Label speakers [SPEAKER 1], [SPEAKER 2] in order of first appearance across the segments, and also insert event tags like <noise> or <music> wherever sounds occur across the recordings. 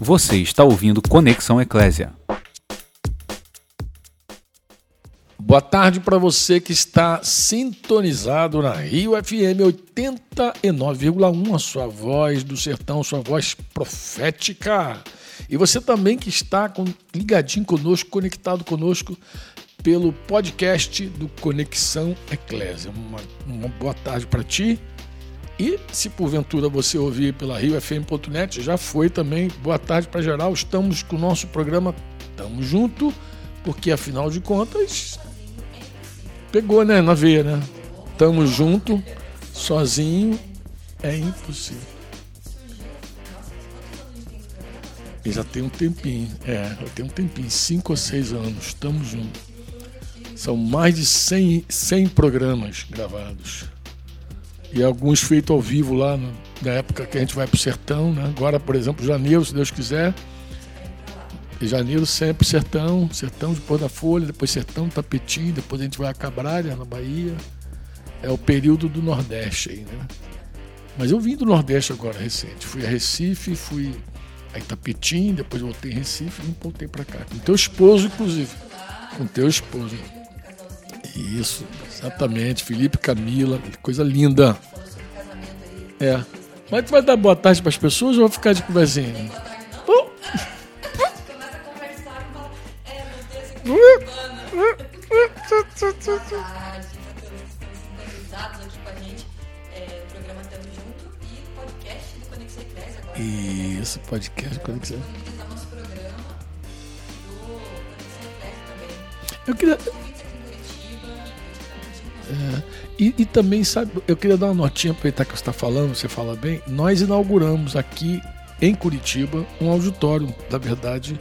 [SPEAKER 1] Você está ouvindo Conexão Eclésia.
[SPEAKER 2] Boa tarde para você que está sintonizado na Rio FM 89,1, a sua voz do sertão, sua voz profética. E você também que está ligadinho conosco, conectado conosco pelo podcast do Conexão Eclésia. Uma, uma boa tarde para ti. E se porventura você ouvir pela riofm.net, já foi também. Boa tarde para geral. Estamos com o nosso programa Tamo Junto, porque afinal de contas pegou, né, na veia, né? Tamo junto, sozinho é impossível. E já tem um tempinho, é, já tem um tempinho, cinco ou seis anos, estamos juntos. São mais de 100, 100 programas gravados. E alguns feitos ao vivo lá no, na época que a gente vai para o sertão. Né? Agora, por exemplo, janeiro, se Deus quiser. E janeiro sempre sertão, sertão depois da Folha, depois sertão, tapetinho, depois a gente vai a Cabralha, na Bahia. É o período do Nordeste aí, né? Mas eu vim do Nordeste agora, recente. Fui a Recife, fui a Itapetim, depois voltei em Recife e voltei para cá. Com teu esposo, inclusive. Com teu esposo. Isso, exatamente. Felipe Camila, coisa linda. É. Mas tu vai dar boa tarde para as pessoas ou vai ficar de conversinha? Uh. Isso, podcast Conexão. Eu queria. É, e, e, também, sabe, eu queria dar uma notinha, aproveitar que você está falando, você fala bem. Nós inauguramos aqui em Curitiba um auditório, na verdade,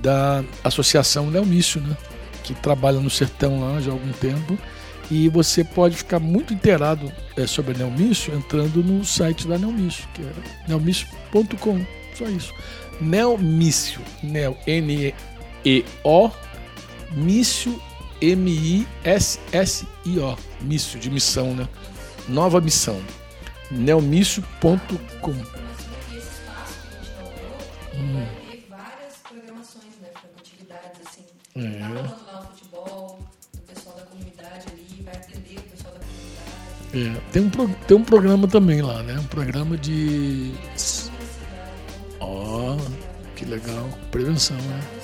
[SPEAKER 2] da Associação Neomício, né? Que trabalha no sertão lá já há algum tempo. E você pode ficar muito inteirado é, sobre a Neomício entrando no site da Neomício, que é neomício.com. Só isso. Neomício, Neo, N-E-O, Mício M-I-S-S-I-O. Mício, de missão, né? Nova missão. neomício.com.
[SPEAKER 3] Hum. várias programações, né? Atividades assim. É. Vai abandonar o futebol, o pessoal da comunidade ali, vai atender o pessoal da comunidade.
[SPEAKER 2] É. Tem, um, tem um programa também lá, né? Um programa de. Ó, oh, que legal. Prevenção, né?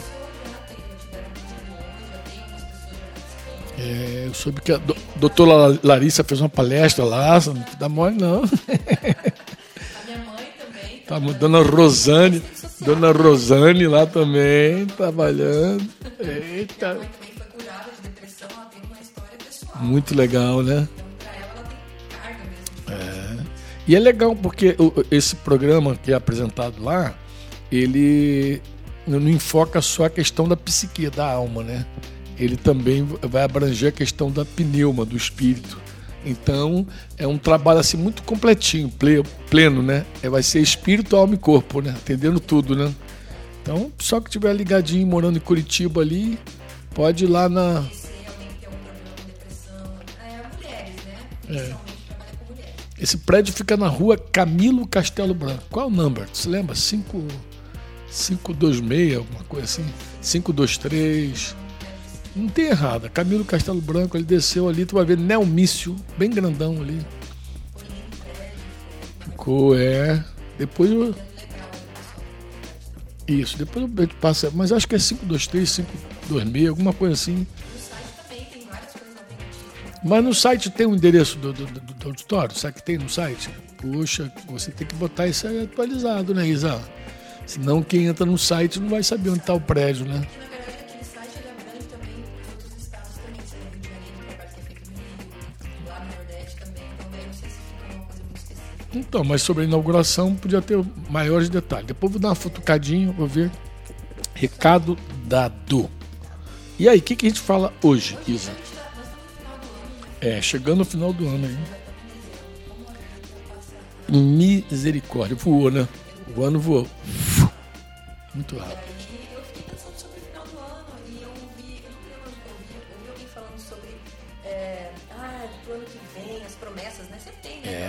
[SPEAKER 2] É, eu soube que a doutora Larissa fez uma palestra lá, não dá mole não.
[SPEAKER 3] A minha mãe também. <laughs>
[SPEAKER 2] Tá, dona Rosane, dona Rosane lá também, trabalhando. Eita. Muito legal, né? É. E é legal porque esse programa que é apresentado lá, ele não enfoca só a questão da psique, da alma, né? Ele também vai abranger a questão da pneuma, do espírito. Então, é um trabalho assim muito completinho, pleno, né? É, vai ser espírito, alma e corpo, né? Atendendo tudo, né? Então, só que tiver ligadinho, morando em Curitiba ali, pode ir lá na. É. Esse prédio fica na rua Camilo Castelo Branco. Qual é o número? Você lembra? 526, alguma coisa assim? 523. Não tem errado. Camilo Castelo Branco, ele desceu ali, tu vai ver Nelmício, bem grandão ali. Ficou, é. Depois eu. Isso, depois eu passo. Mas acho que é 523, 526, alguma coisa assim. Mas no site tem o um endereço do, do, do, do auditório? Sabe que tem no site? Poxa, você tem que botar isso atualizado, né, Isa? Senão quem entra no site não vai saber onde está o prédio, né? Então, mas sobre a inauguração podia ter maiores detalhes. Depois vou dar uma futucadinha, vou ver. Recado dado. E aí, o que, que a gente fala hoje, Isa? É, chegando no final do ano aí. Misericórdia. Voou, né? O ano voou. Muito rápido.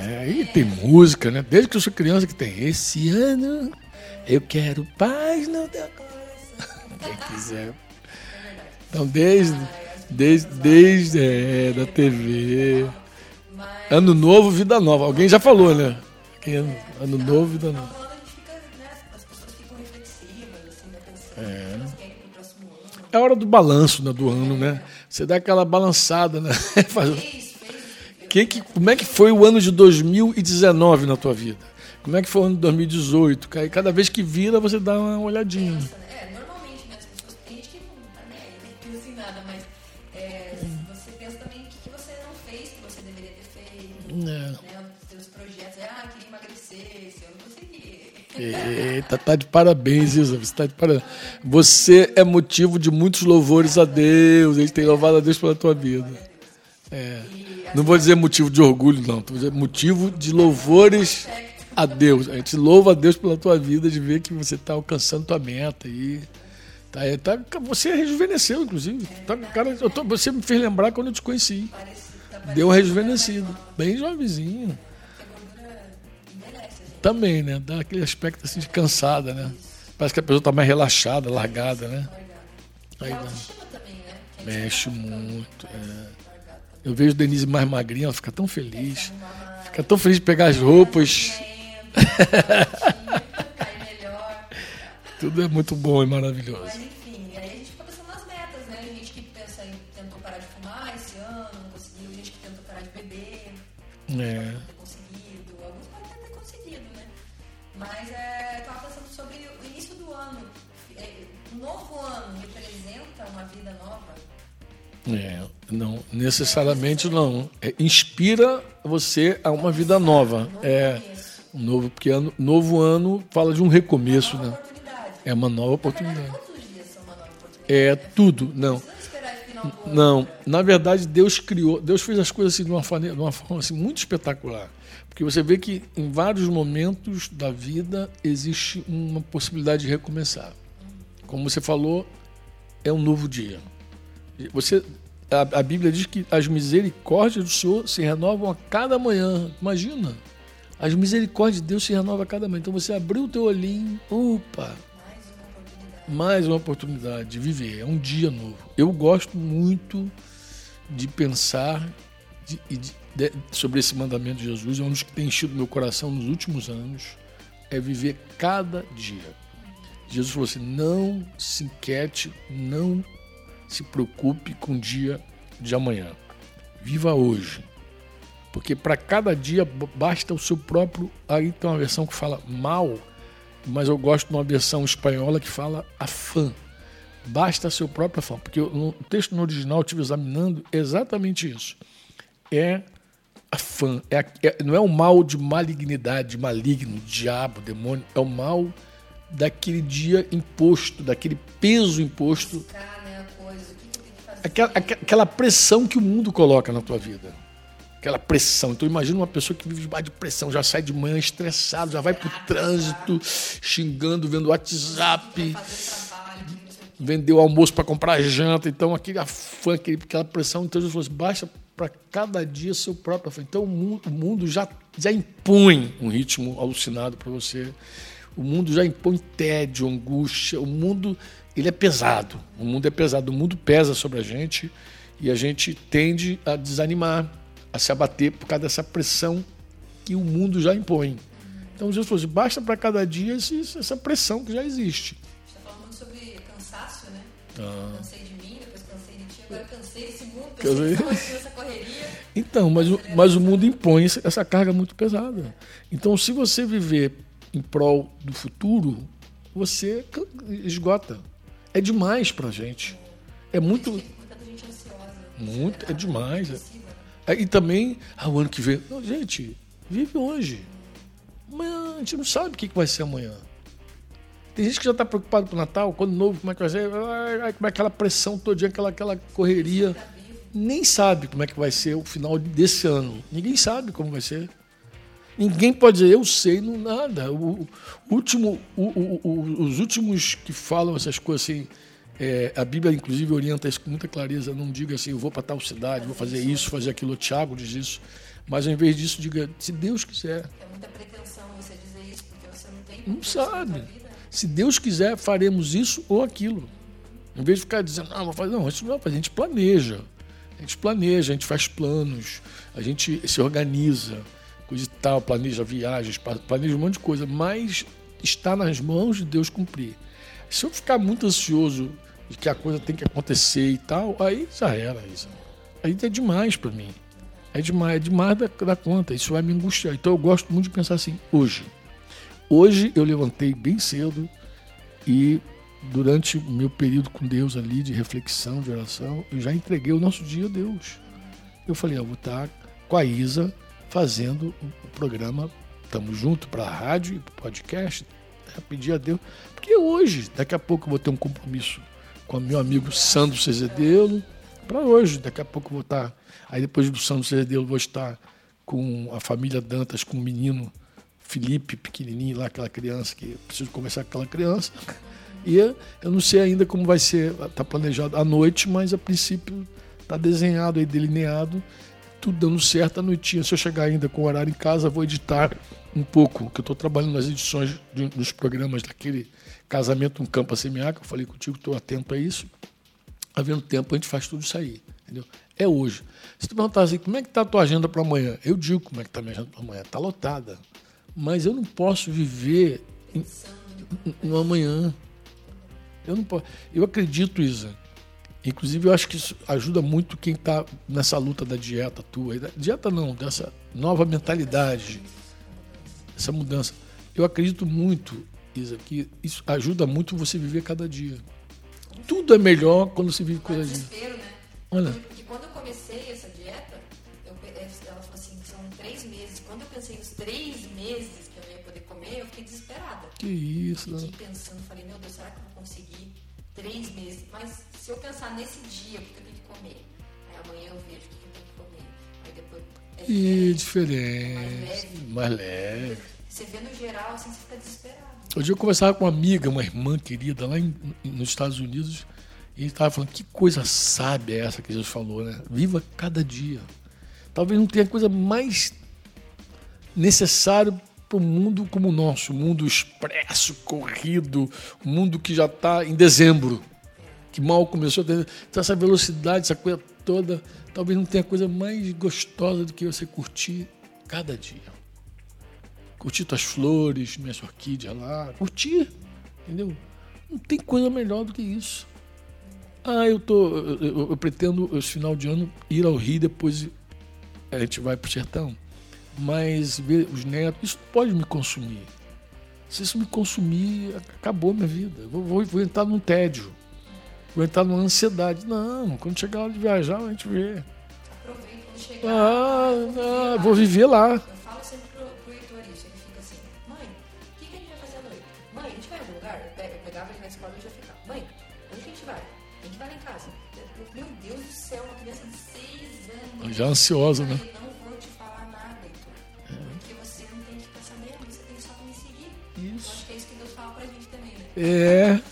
[SPEAKER 2] É, e tem música, né? Desde que eu sou criança que tem esse ano Eu quero paz no teu coração. Quem quiser. Então, desde, desde, desde é, da TV. Ano novo, vida nova. Alguém já falou, né? Ano, novo, vida nova. É. É a hora do balanço né, do ano, né? Você dá aquela balançada, né? <laughs> que, que, como é que foi o ano de 2019 na tua vida? Como é que foi o ano de 2018? Cada vez que vira, você dá uma olhadinha.
[SPEAKER 3] É, normalmente, né, as pessoas, tem gente que não tá aí, nem pensa em nada, mas é, você pensa também o que, você não fez que você deveria ter feito. É. Né, os seus projetos, ah, queria emagrecer, se eu não consegui.
[SPEAKER 2] Eita, tá de parabéns, Isa. Você, tá de parabéns. você é motivo de muitos louvores a Deus. A gente tem louvado a Deus pela tua vida. É. Não vou dizer motivo de orgulho, não. Vou dizer motivo de louvores a Deus. A gente louva a Deus pela tua vida, de ver que você está alcançando tua meta. E tá, tá, você rejuvenesceu, inclusive. Tá, cara, tô, você me fez lembrar quando eu te conheci. Deu rejuvenescido. Bem jovenzinho. Também, né? Dá aquele aspecto assim de cansada, né? Parece que a pessoa está mais relaxada, largada, né? Aí, Mexe muito. É. Eu vejo Denise mais magrinha, ela fica tão feliz. Fica tão feliz de pegar as roupas. <laughs> Tudo é muito bom e maravilhoso.
[SPEAKER 3] Mas enfim, aí a gente fica pensando nas metas, né? A gente que pensa em tentou parar de fumar esse ano, não conseguiu, a gente que tentou parar de beber. É. Conseguido. Alguns podem até ter conseguido, né? Mas é, eu tava pensando sobre o início do ano. É, o novo ano representa uma vida nova?
[SPEAKER 2] É, não, necessariamente não. É, inspira você a uma vida nova. É um novo, porque ano, novo ano fala de um recomeço, né? É uma nova oportunidade. É tudo, não. Não, na verdade Deus criou, Deus fez as coisas assim de uma forma, de uma forma assim, muito espetacular. Porque você vê que em vários momentos da vida existe uma possibilidade de recomeçar. Como você falou, é um novo dia. Você, a, a, Bíblia diz que as misericórdias do Senhor se renovam a cada manhã. Imagina. As misericórdias de Deus se renovam a cada manhã. Então você abriu o teu olhinho, opa, mais uma oportunidade de viver. É um dia novo. Eu gosto muito de pensar de, de, de, sobre esse mandamento de Jesus. É um dos que tem enchido meu coração nos últimos anos. É viver cada dia. Jesus falou assim: não se inquiete, não se preocupe com o dia de amanhã. Viva hoje. Porque para cada dia basta o seu próprio. Aí tem uma versão que fala mal, mas eu gosto de uma versão espanhola que fala afã. Basta seu próprio afã. Porque no texto no original, eu estive examinando exatamente isso. É afã. É, é, não é o mal de malignidade, maligno, diabo, demônio. É o mal daquele dia imposto, daquele peso imposto aquela, aquela pressão que o mundo coloca na tua vida. Aquela pressão. Então imagina uma pessoa que vive debaixo de pressão, já sai de manhã estressado, já vai pro trânsito, xingando, vendo WhatsApp, vendeu almoço para comprar janta, então aquele afã, aquela pressão, então Jesus falou assim, basta para cada dia seu próprio afã. Então o mundo, o mundo já, já impõe um ritmo alucinado para você. O mundo já impõe tédio, angústia. O mundo ele é pesado. O mundo é pesado, o mundo pesa sobre a gente e a gente tende a desanimar, a se abater por causa dessa pressão que o mundo já impõe. Então Jesus falou assim, basta para cada dia essa pressão que já existe.
[SPEAKER 3] Está falando sobre cansaço, né? Ah. Cansei de mim, depois cansei de ti, agora cansei desse mundo, cansei dessa correria.
[SPEAKER 2] Então, mas, mas o mundo impõe essa carga muito pesada. Então, se você viver em prol do futuro, você esgota é demais pra gente. É muito. Muito, é demais. É. E também, ah, o ano que vem. Não, gente, vive hoje. Amanhã a gente não sabe o que vai ser amanhã. Tem gente que já está preocupado com o Natal, quando novo, como é que vai ser, como é aquela pressão todo aquela, aquela correria. Nem sabe como é que vai ser o final desse ano. Ninguém sabe como vai ser. Ninguém pode dizer, eu sei, não nada. O, último, o, o, os últimos que falam essas coisas assim, é, a Bíblia inclusive orienta isso com muita clareza. Não diga assim, eu vou para tal cidade, vou fazer isso, fazer aquilo. O Tiago diz isso. Mas ao invés disso, diga, se Deus quiser.
[SPEAKER 3] É muita pretensão você dizer isso, porque você não tem
[SPEAKER 2] Não sabe. Se Deus quiser, faremos isso ou aquilo. Em vez de ficar dizendo, ah, vou fazer, não, isso não a gente planeja. A gente planeja, a gente faz planos, a gente se organiza, coisa e tal, planeja viagens, planeja um monte de coisa, mas está nas mãos de Deus cumprir. Se eu ficar muito ansioso de que a coisa tem que acontecer e tal, aí já era isso. Aí é demais para mim. É demais, é demais da, da conta. Isso vai me angustiar. Então eu gosto muito de pensar assim, hoje. Hoje eu levantei bem cedo e durante o meu período com Deus ali de reflexão, de oração, eu já entreguei o nosso dia a Deus. Eu falei, eu vou estar com a Isa fazendo o programa Estamos Juntos para a rádio e podcast. Né? Pedir a Deus. Porque hoje, daqui a pouco eu vou ter um compromisso com o meu amigo Sandro Cezedelo. Para hoje, daqui a pouco eu vou estar. Aí depois do Sandro Cezedelo, vou estar com a família Dantas, com o menino Felipe, pequenininho lá, aquela criança que preciso conversar com aquela criança. E eu não sei ainda como vai ser, está planejado à noite, mas a princípio está desenhado aí, delineado, tudo dando certo à noitinha. Se eu chegar ainda com o horário em casa, vou editar um pouco, que eu estou trabalhando nas edições de, dos programas daquele Casamento no Campo a Semear, que eu falei contigo, estou atento a isso. Havendo tempo, a gente faz tudo isso aí. Entendeu? É hoje. Se tu perguntar assim, como é que está a tua agenda para amanhã? Eu digo como é que está a minha agenda para amanhã. Está lotada. Mas eu não posso viver no amanhã. Eu não posso. Eu acredito, Isa. Inclusive, eu acho que isso ajuda muito quem está nessa luta da dieta tua. Dieta não, dessa nova mentalidade, essa mudança. Eu acredito muito, Isa, que isso ajuda muito você viver cada dia. Tudo é melhor quando se vive cada dia.
[SPEAKER 3] Né? Olha. Porque quando eu comecei essa dieta, eu, ela falou assim, são três meses. Quando eu pensei nos três meses que eu ia poder comer, eu fiquei desesperada.
[SPEAKER 2] Que isso,
[SPEAKER 3] Fiquei né? pensando, falei, meu Deus, será que eu vou conseguir três meses? Mas se eu pensar nesse dia, o que eu tenho que comer, aí amanhã eu vejo o que eu tenho que comer, aí depois... É
[SPEAKER 2] e diferente, mais leve. mais leve.
[SPEAKER 3] Você vê no geral, assim, você fica desesperado.
[SPEAKER 2] Hoje eu conversava com uma amiga, uma irmã querida lá em, nos Estados Unidos, e ele estava falando, que coisa sábia é essa que Jesus falou, né? Viva cada dia. Talvez não tenha coisa mais necessária para o mundo como o nosso, o mundo expresso, corrido, o mundo que já está em dezembro, que mal começou. Então, essa velocidade, essa coisa toda, talvez não tenha coisa mais gostosa do que você curtir cada dia. Curtir tuas flores, minhas orquídeas lá, curtir, entendeu? Não tem coisa melhor do que isso. Ah, eu tô, eu, eu pretendo esse final de ano ir ao Rio, depois a gente vai para o sertão mas ver os netos, isso pode me consumir. Se isso me consumir, acabou minha vida. Vou, vou, vou entrar num tédio. Vou entrar numa ansiedade. Não, quando chegar a hora de viajar, a gente vê.
[SPEAKER 3] Aproveita quando chegar.
[SPEAKER 2] Ah, ah, vou viver lá.
[SPEAKER 3] Eu falo sempre pro, pro Heitor isso. Ele fica assim: mãe, o que, que, a gente vai fazer à noite? Mãe, a gente vai em algum lugar? Eu pegava ele na escola e já ficava: mãe, onde a gente vai? A gente vai lá em casa. Meu Deus do céu, uma criança de seis anos.
[SPEAKER 2] Já ansiosa, né? É.
[SPEAKER 3] Deus, o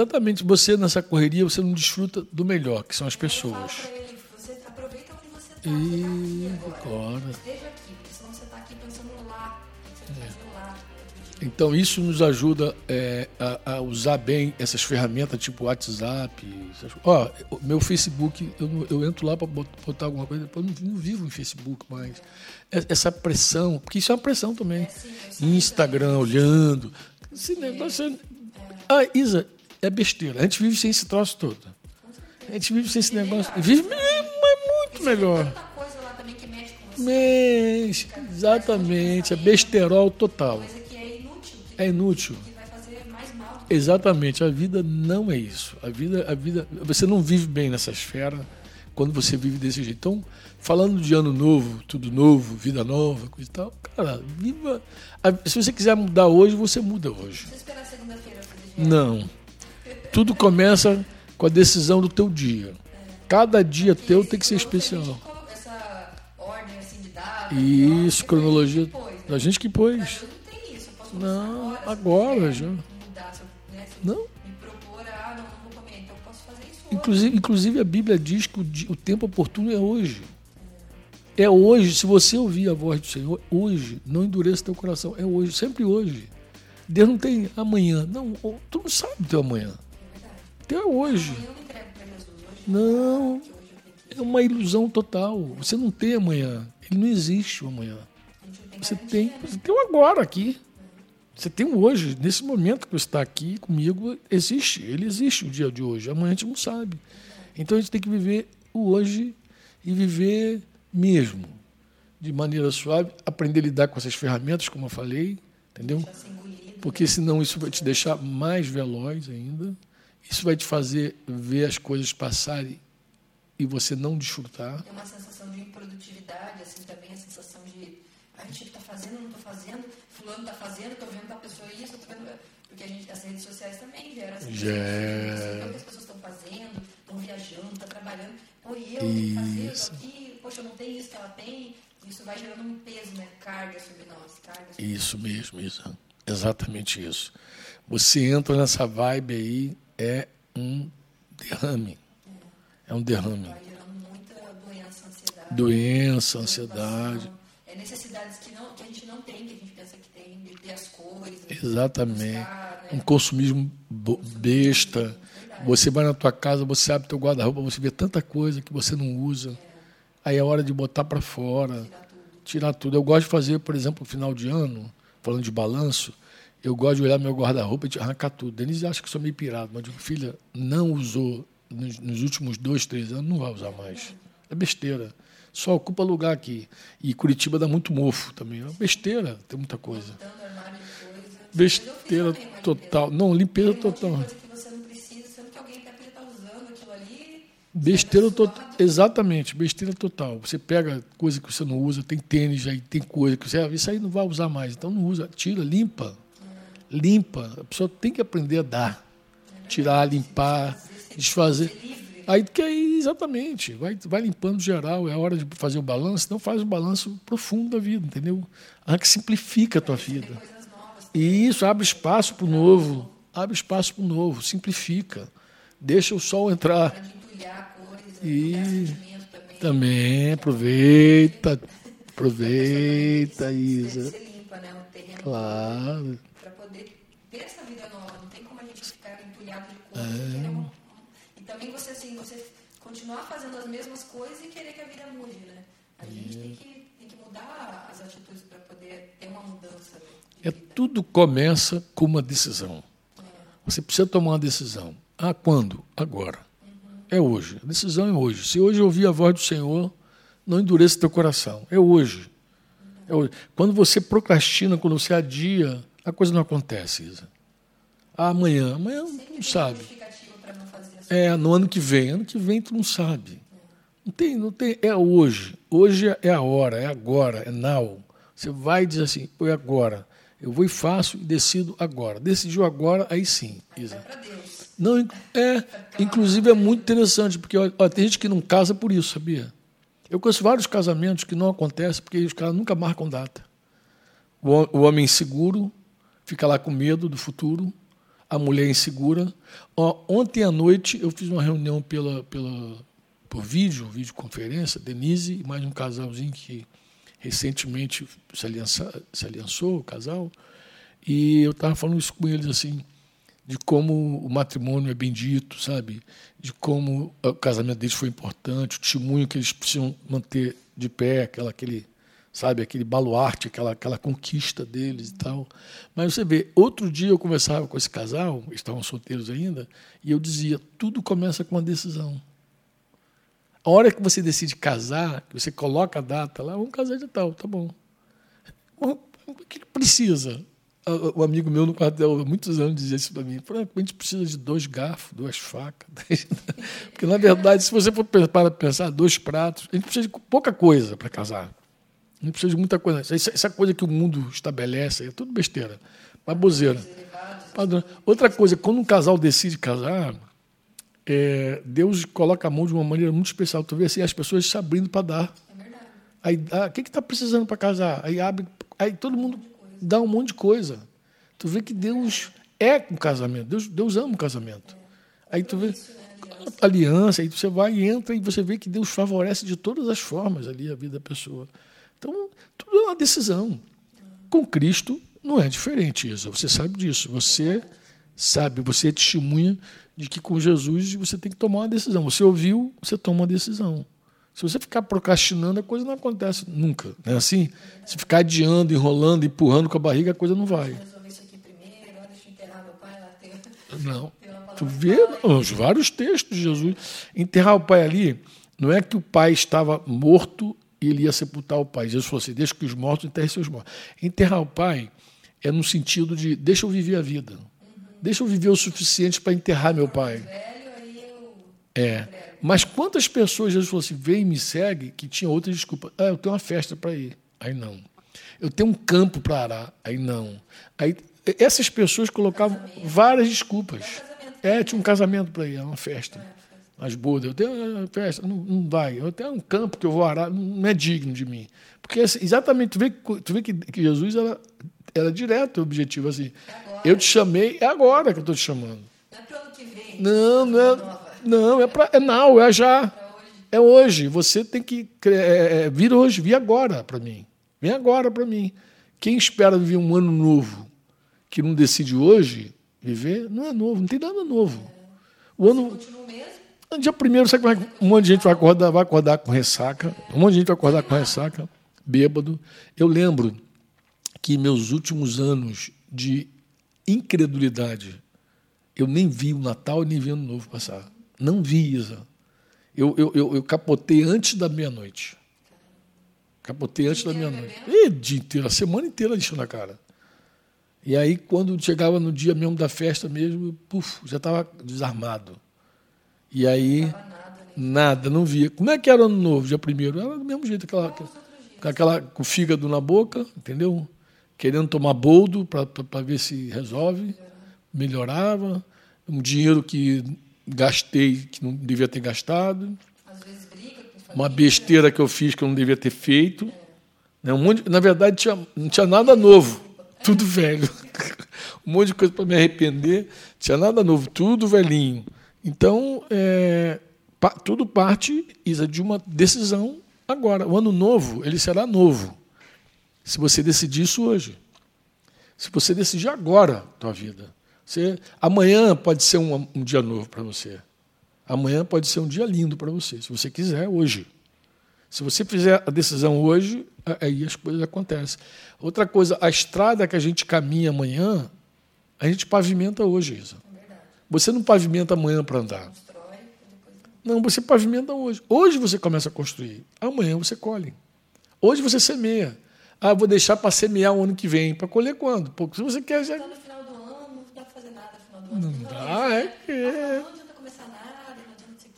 [SPEAKER 2] exatamente, você nessa correria, você não desfruta do melhor, que são as pessoas.
[SPEAKER 3] Ele, você aproveita onde você está. E
[SPEAKER 2] agora.
[SPEAKER 3] Esteja aqui, porque senão você está aqui pensando lá. Você é. lá.
[SPEAKER 2] Então isso nos ajuda é, a, a, usar bem essas ferramentas tipo WhatsApp. Ó, meu Facebook, eu, eu entro lá para botar alguma coisa, eu não, não, vivo em Facebook mais. É, essa pressão, porque isso é uma pressão também. É, sim, Instagram, olhando. Esse negócio é... Ah, Isa, é besteira. A gente vive sem esse troço todo. A gente vive sem esse negócio. Vive é, muito melhor. Mexe, exatamente, é besterol total é inútil. Exatamente, a vida não é isso. A vida, a vida, você não vive bem nessa esfera quando você vive desse jeito. Então, falando de ano novo, tudo novo, vida nova, coisa e tal, cara, viva. Se você quiser mudar hoje, você muda hoje.
[SPEAKER 3] Você esperar segunda-feira
[SPEAKER 2] Não. Tudo começa com a decisão do teu dia. Cada dia teu tem que ser especial.
[SPEAKER 3] Essa ordem assim de
[SPEAKER 2] dados. Isso, cronologia. A gente que pôs. Não, agora já.
[SPEAKER 3] Né? Não? Me propor, ah, não, não vou comer, então eu posso fazer isso
[SPEAKER 2] Inclusive, inclusive a Bíblia diz que o, o tempo oportuno é hoje. É hoje, se você ouvir a voz do Senhor, hoje, não endureça teu coração, é hoje, sempre hoje. Deus não tem amanhã. Não, tu não sabe o teu amanhã. Até hoje. Não, é uma ilusão total. Você não tem amanhã. Ele não existe o amanhã. Você tem, você tem o agora aqui. Você tem o hoje, nesse momento que você está aqui comigo, existe. Ele existe o dia de hoje. Amanhã a gente não sabe. Então a gente tem que viver o hoje e viver mesmo, de maneira suave, aprender a lidar com essas ferramentas, como eu falei, entendeu? Porque senão isso vai te deixar mais veloz ainda. Isso vai te fazer ver as coisas passarem e você não desfrutar.
[SPEAKER 3] Tem uma sensação de improdutividade, assim, também a sensação de a gente está fazendo, não estou fazendo, fulano está fazendo, estou vendo a pessoa isso, estou vendo. Porque a gente, as redes sociais também geram essa
[SPEAKER 2] yeah.
[SPEAKER 3] o que as pessoas estão fazendo, estão viajando, estão trabalhando. Pô, e eu tenho que fazer, eu aqui, poxa, eu não tenho isso que ela tem. Isso vai gerando um peso, né? Carga sobre nós. Carga sobre
[SPEAKER 2] isso mesmo, isso. Exatamente isso. Você entra nessa vibe aí, é um derrame. É, é um derrame.
[SPEAKER 3] Vai gerando muita doença, ansiedade.
[SPEAKER 2] Doença, ansiedade.
[SPEAKER 3] É necessidades que, não, que a gente não tem, que a gente pensa que tem, de ter as coisas.
[SPEAKER 2] Exatamente. Buscar, né? Um consumismo besta. Você vai na tua casa, você abre teu guarda-roupa, você vê tanta coisa que você não usa. É. Aí é hora de botar para fora. Tirar tudo. Tirar tudo. Eu gosto de fazer, por exemplo, no final de ano, falando de balanço, eu gosto de olhar meu guarda-roupa e de arrancar tudo. Denise acha que sou meio pirado, mas eu digo, filha, não usou nos, nos, últimos dois, três anos, não vai usar mais. É besteira. Só ocupa lugar aqui. E Curitiba dá muito mofo também. É besteira, tem muita coisa. Besteira total. Não, limpeza total. Besteira total. Exatamente, besteira total. Você pega coisa que você não usa, tem tênis aí, tem coisa que você. Ah, isso aí não vai usar mais. Então não usa, tira, limpa limpa. A pessoa tem que aprender a dar. Tirar, limpar, desfazer. Aí que aí, exatamente, vai, vai limpando geral, é hora de fazer o balanço, então faz um balanço profundo da vida, entendeu? A que simplifica a tua vida. E isso abre espaço para o novo, abre espaço para o novo, simplifica. Deixa o sol entrar. E também aproveita, aproveita, Isa. Claro.
[SPEAKER 3] É. E também você, assim, você continuar fazendo as mesmas coisas e querer que a vida mude, né? A gente tem que, tem que mudar as atitudes para poder ter uma mudança.
[SPEAKER 2] É, tudo começa com uma decisão. É. Você precisa tomar uma decisão. Ah, quando? Agora. Uhum. É hoje. A decisão é hoje. Se hoje ouvir a voz do Senhor, não endureça teu coração. É hoje. É hoje. Quando você procrastina, quando você adia, a coisa não acontece, Isa amanhã. Amanhã não sabe. É, no ano que vem. Ano que vem tu não sabe. Não tem, não tem. É hoje. Hoje é a hora, é agora, é now. Você vai dizer assim, foi agora. Eu vou e faço e decido agora. Decidiu agora, aí sim, Isa. Não, é, inclusive é muito interessante, porque ó, tem gente que não casa por isso, sabia? Eu conheço vários casamentos que não acontecem porque os caras nunca marcam data. O, o homem inseguro fica lá com medo do futuro, a mulher insegura. Ó, ontem à noite eu fiz uma reunião pela, pela, por vídeo, videoconferência, Denise e mais um casalzinho que recentemente se, aliança, se aliançou, o casal, e eu estava falando isso com eles assim, de como o matrimônio é bendito, sabe? De como o casamento deles foi importante, o testemunho que eles precisam manter de pé, aquela, aquele sabe, aquele baluarte, aquela, aquela conquista deles e tal. Mas você vê, outro dia eu conversava com esse casal, estavam solteiros ainda, e eu dizia: tudo começa com uma decisão. A hora que você decide casar, que você coloca a data lá, vamos casar de tal, tá bom. O que precisa? O amigo meu no quartel há muitos anos dizia isso para mim: a gente precisa de dois garfos, duas facas. <laughs> Porque, na verdade, se você for para pensar, dois pratos, a gente precisa de pouca coisa para casar. Não precisa de muita coisa. Essa coisa que o mundo estabelece é tudo besteira. Baboseira. Outra coisa, quando um casal decide casar, é, Deus coloca a mão de uma maneira muito especial. Tu vê assim, as pessoas se abrindo para dar. É aí, ah, o que está precisando para casar? Aí abre, aí todo mundo dá um monte de coisa. Tu vê que Deus é um casamento. Deus, Deus ama o casamento. Aí tu vê.
[SPEAKER 3] aliança.
[SPEAKER 2] aliança, aí você vai e entra e você vê que Deus favorece de todas as formas ali a vida da pessoa. Então, tudo é uma decisão. Com Cristo não é diferente, Isa. Você sabe disso. Você sabe, você é testemunha de que com Jesus você tem que tomar uma decisão. Você ouviu, você toma uma decisão. Se você ficar procrastinando, a coisa não acontece nunca. Não é assim? Se ficar adiando, enrolando, empurrando com a barriga, a coisa não vai. Não. Tu vê os vários textos de Jesus. Enterrar o pai ali, não é que o pai estava morto e ele ia sepultar o pai. Jesus falou assim: deixa que os mortos enterrem seus mortos. Enterrar o pai é no sentido de deixa eu viver a vida. Deixa eu viver o suficiente para enterrar meu pai. É. Mas quantas pessoas Jesus falou assim: vem e me segue, que tinha outra desculpa. Ah, eu tenho uma festa para ir. Aí não. Eu tenho um campo para arar. Aí não. Aí, essas pessoas colocavam várias desculpas. É, tinha um casamento para ir, é uma festa. As bodas, eu tenho uma festa, não, não vai. Eu tenho um campo que eu vou arar, não é digno de mim. Porque assim, exatamente, tu vê, tu vê que, que Jesus era, era direto o objetivo assim. Eu te chamei, é agora que eu estou te chamando.
[SPEAKER 3] Não é para ano que vem.
[SPEAKER 2] Não, não é, não, é para é não, é já. É hoje. Você tem que é, é, vir hoje, vir agora para mim. Vem agora para mim. Quem espera viver um ano novo que não decide hoje viver, não é novo, não tem nada novo. O ano. Dia primeiro, sabe como é que um monte de gente vai acordar, vai acordar com ressaca? Um monte de gente vai acordar com ressaca, bêbado. Eu lembro que meus últimos anos de incredulidade, eu nem vi o Natal nem vi o Ano Novo passar. Não vi, Isa. Eu, eu, eu, eu capotei antes da meia-noite. Capotei antes da meia-noite. E dia inteiro, a semana inteira enchendo a cara. E aí, quando chegava no dia mesmo da festa mesmo, puf, já estava desarmado. E aí, nada, nada, não via. Como é que era o ano novo, dia primeiro? Era do mesmo jeito, aquela, com, aquela, com o fígado na boca, entendeu? Querendo tomar boldo para ver se resolve. Melhorava. Um dinheiro que gastei que não devia ter gastado. Uma besteira que eu fiz que eu não devia ter feito. É. Um monte, na verdade, tinha, não tinha nada novo, tudo velho. <laughs> um monte de coisa para me arrepender, tinha nada novo, tudo velhinho. Então, é, tudo parte Isa, de uma decisão agora. O ano novo, ele será novo. Se você decidir isso hoje. Se você decidir agora a tua vida. Você, amanhã pode ser um, um dia novo para você. Amanhã pode ser um dia lindo para você, se você quiser, hoje. Se você fizer a decisão hoje, aí as coisas acontecem. Outra coisa, a estrada que a gente caminha amanhã, a gente pavimenta hoje, Isa. Você não pavimenta amanhã para andar. Não, você pavimenta hoje. Hoje você começa a construir. Amanhã você colhe. Hoje você semeia. Ah, vou deixar para semear o ano que vem. Para colher quando? Porque se você quer. Já... Não dá, é que. É. Não adianta começar nada,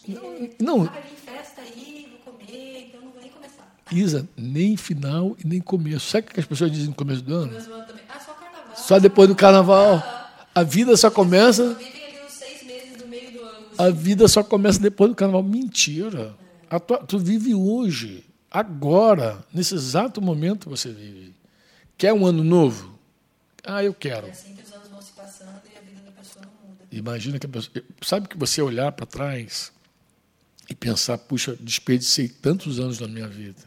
[SPEAKER 2] não adianta Não. não. Ah, festa aí, vou comer, então não vou nem começar. Isa, nem final e nem começo. Sabe o que as pessoas dizem no começo do ano? Ah, só carnaval. Só depois do carnaval. Ah, a vida só começa. A vida só começa depois do carnaval. Mentira. Tua, tu vive hoje, agora, nesse exato momento você vive. Quer um ano novo? Ah, eu quero. É assim que os anos vão se passando e a vida da pessoa não muda. Imagina que a pessoa. Sabe que você olhar para trás e pensar, puxa, desperdicei tantos anos da minha vida.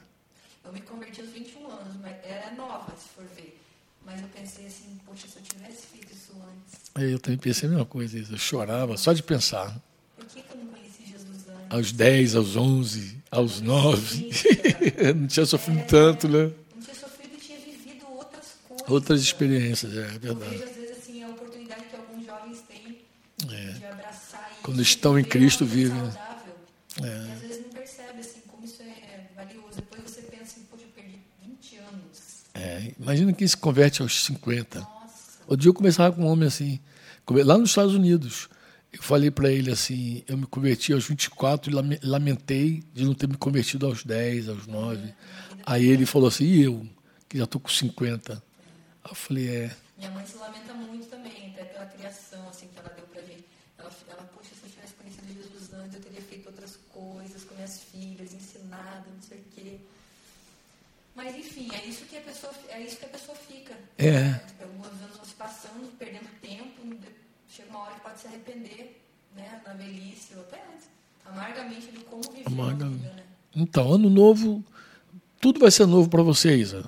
[SPEAKER 3] Eu me converti aos 21 anos, mas era nova, se for ver. Mas eu pensei assim, poxa, se eu tivesse feito isso antes.
[SPEAKER 2] É, eu também pensei a mesma coisa, eu chorava só de pensar.
[SPEAKER 3] Por que, que eu não conheci Jesus antes?
[SPEAKER 2] Aos 10, aos 11, aos 9. <laughs> não tinha sofrido é, tanto, né?
[SPEAKER 3] Não tinha sofrido e tinha vivido outras coisas.
[SPEAKER 2] Outras experiências, é verdade.
[SPEAKER 3] Eu vejo, às vezes, assim, a oportunidade que alguns jovens têm é. de abraçar isso.
[SPEAKER 2] Quando estão em Cristo, vivem.
[SPEAKER 3] É. E às vezes não percebe assim, como isso é valioso. Depois você pensa assim, poxa, eu perdi 20 anos.
[SPEAKER 2] É, imagina quem se converte aos 50. Nossa. O dia eu começava com um homem assim, lá nos Estados Unidos. Eu falei para ele assim, eu me converti aos 24 e lamentei de não ter me convertido aos 10, aos 9. Aí ele falou assim, e eu, que já estou com 50. Aí eu falei, é.
[SPEAKER 3] Minha mãe se lamenta muito também, até pela criação assim, que ela deu para gente. Ela, ela, poxa, se eu tivesse conhecido Jesus antes, eu teria feito outras coisas com minhas filhas, ensinado, não sei o quê. Mas enfim, é isso que a pessoa, é isso que a pessoa fica.
[SPEAKER 2] É. Né?
[SPEAKER 3] Alguns anos se passando, perdendo tempo, chega uma hora que pode se arrepender né, na velhice ou até antes, amargamente de como viver. Vida, né?
[SPEAKER 2] Então, ano novo, tudo vai ser novo para você, Isa.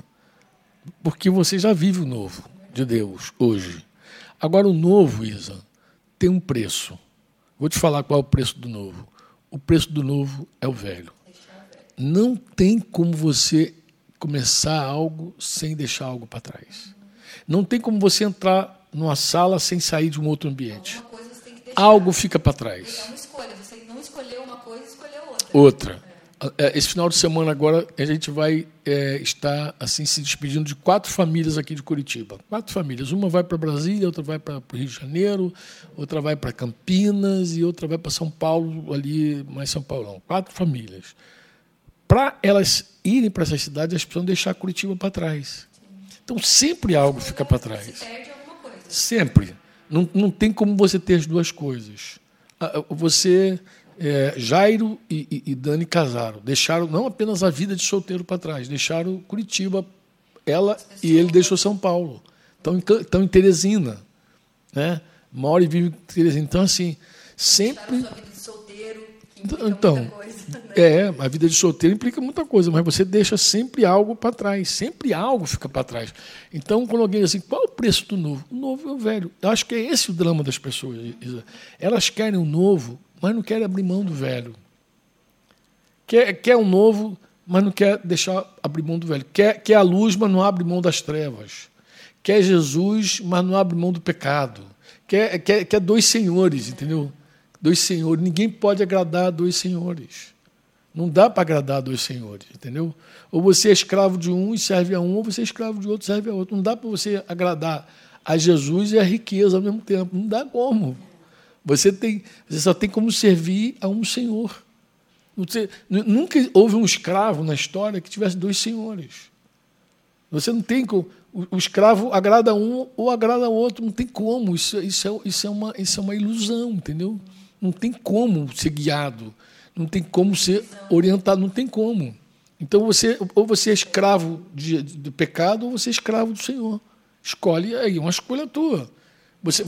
[SPEAKER 2] Porque você já vive o novo de Deus hoje. Agora, o novo, Isa, tem um preço. Vou te falar qual é o preço do novo. O preço do novo é o velho. Não tem como você começar algo sem deixar algo para trás. Não tem como você entrar numa sala sem sair de um outro ambiente. Algo fica para trás.
[SPEAKER 3] É uma escolha. Você não escolheu uma coisa, escolheu outra.
[SPEAKER 2] Outra. É, esse final de semana agora a gente vai é, estar assim se despedindo de quatro famílias aqui de Curitiba. Quatro famílias. Uma vai para Brasília, outra vai para o Rio de Janeiro, outra vai para Campinas e outra vai para São Paulo, ali mais São Paulão. Quatro famílias. Para elas irem para essas cidades, elas precisam deixar Curitiba para trás. Então sempre algo fica para trás. Sempre. Não, não tem como você ter as duas coisas. Você é, Jairo e, e, e, Dani casaram. Deixaram não apenas a vida de solteiro para trás, deixaram Curitiba, ela e ele deixou São Paulo. Estão em, estão em Teresina. Né? Mora e vive em Teresina. Então, assim, sempre.
[SPEAKER 3] Sua vida de solteiro,
[SPEAKER 2] então,
[SPEAKER 3] coisa, né?
[SPEAKER 2] é, a vida de solteiro implica muita coisa, mas você deixa sempre algo para trás, sempre algo fica para trás. Então, quando alguém diz assim, qual é o preço do novo? O novo é o velho. Eu acho que é esse o drama das pessoas. Elas querem o novo mas não quer abrir mão do velho. Quer, quer um novo, mas não quer deixar abrir mão do velho. Quer, quer a luz, mas não abre mão das trevas. Quer Jesus, mas não abre mão do pecado. Quer, quer, quer dois senhores, entendeu? Dois senhores. Ninguém pode agradar dois senhores. Não dá para agradar dois senhores, entendeu? Ou você é escravo de um e serve a um, ou você é escravo de outro e serve a outro. Não dá para você agradar a Jesus e a riqueza ao mesmo tempo. Não dá como. Você, tem, você só tem como servir a um senhor. Você, nunca houve um escravo na história que tivesse dois senhores. Você não tem como. O, escravo agrada um ou agrada outro. Não tem como. Isso, isso, é, isso, é uma, isso é uma ilusão, entendeu? Não tem como ser guiado. Não tem como ser orientado. Não tem como. Então você ou você é escravo de, de, do pecado ou você é escravo do Senhor. Escolhe aí, uma escolha tua. Você,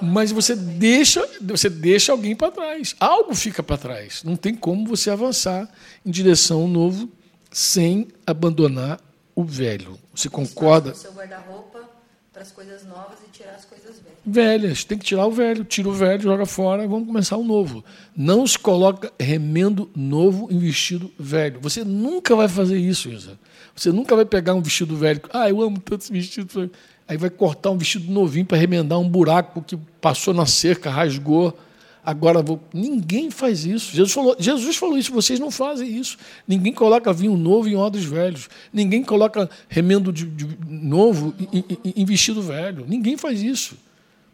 [SPEAKER 2] mas você deixa, você deixa alguém para trás. Algo fica para trás. Não tem como você avançar em direção ao novo sem abandonar o velho. Você concorda? O
[SPEAKER 3] seu guarda-roupa para as coisas novas e tirar as coisas velhas.
[SPEAKER 2] Velhas, tem que tirar o velho, tira o velho, joga fora, vamos começar o novo. Não se coloca remendo novo em vestido velho. Você nunca vai fazer isso, Isa. Você nunca vai pegar um vestido velho. Ah, eu amo tanto esse vestido. Aí vai cortar um vestido novinho para remendar um buraco que passou na cerca, rasgou. Agora vou. Ninguém faz isso. Jesus falou, Jesus falou isso, vocês não fazem isso. Ninguém coloca vinho novo em odres velhos. Ninguém coloca remendo de, de novo em, em, vestido velho. Ninguém faz isso.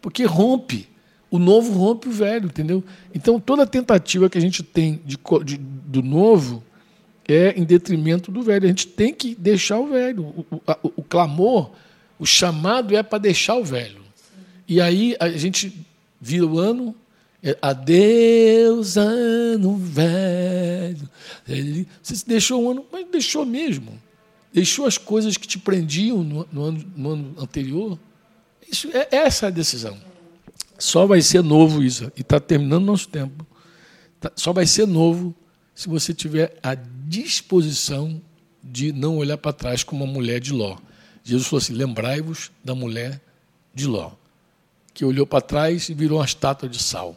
[SPEAKER 2] Porque rompe. O novo rompe o velho, entendeu? Então toda tentativa que a gente tem de, de, do novo é em detrimento do velho. A gente tem que deixar o velho. O, o, o clamor o chamado é para deixar o velho. E aí a gente vira o ano, adeus, ano velho. Ele, você deixou o ano, mas deixou mesmo. Deixou as coisas que te prendiam no, no, ano, no ano, anterior. Isso, é, essa é a decisão. Só vai ser novo isso. E está terminando nosso tempo. Tá, só vai ser novo se você tiver a disposição de não olhar para trás como uma mulher de Ló. Jesus falou assim: lembrai-vos da mulher de Ló, que olhou para trás e virou uma estátua de sal.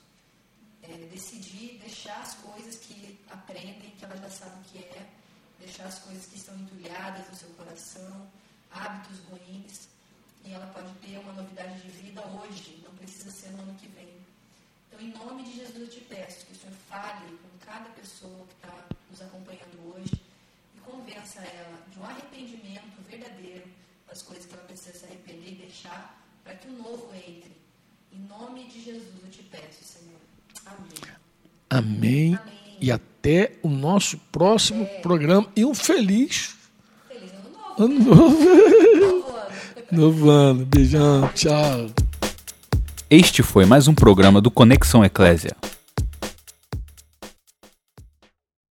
[SPEAKER 3] deixar as coisas que estão entulhadas no seu coração, hábitos ruins, e ela pode ter uma novidade de vida hoje, não precisa ser no ano que vem. Então, em nome de Jesus, eu te peço que o Senhor fale com cada pessoa que está nos acompanhando hoje e convença ela de um arrependimento verdadeiro das coisas que ela precisa se arrepender e deixar para que o novo entre. Em nome de Jesus, eu te peço, Senhor.
[SPEAKER 2] Amém. Amém. E até o nosso próximo é. programa. E um feliz,
[SPEAKER 3] feliz ano novo. Ano <laughs> novo.
[SPEAKER 2] novo ano. Beijão. Tchau.
[SPEAKER 1] Este foi mais um programa do Conexão Eclésia.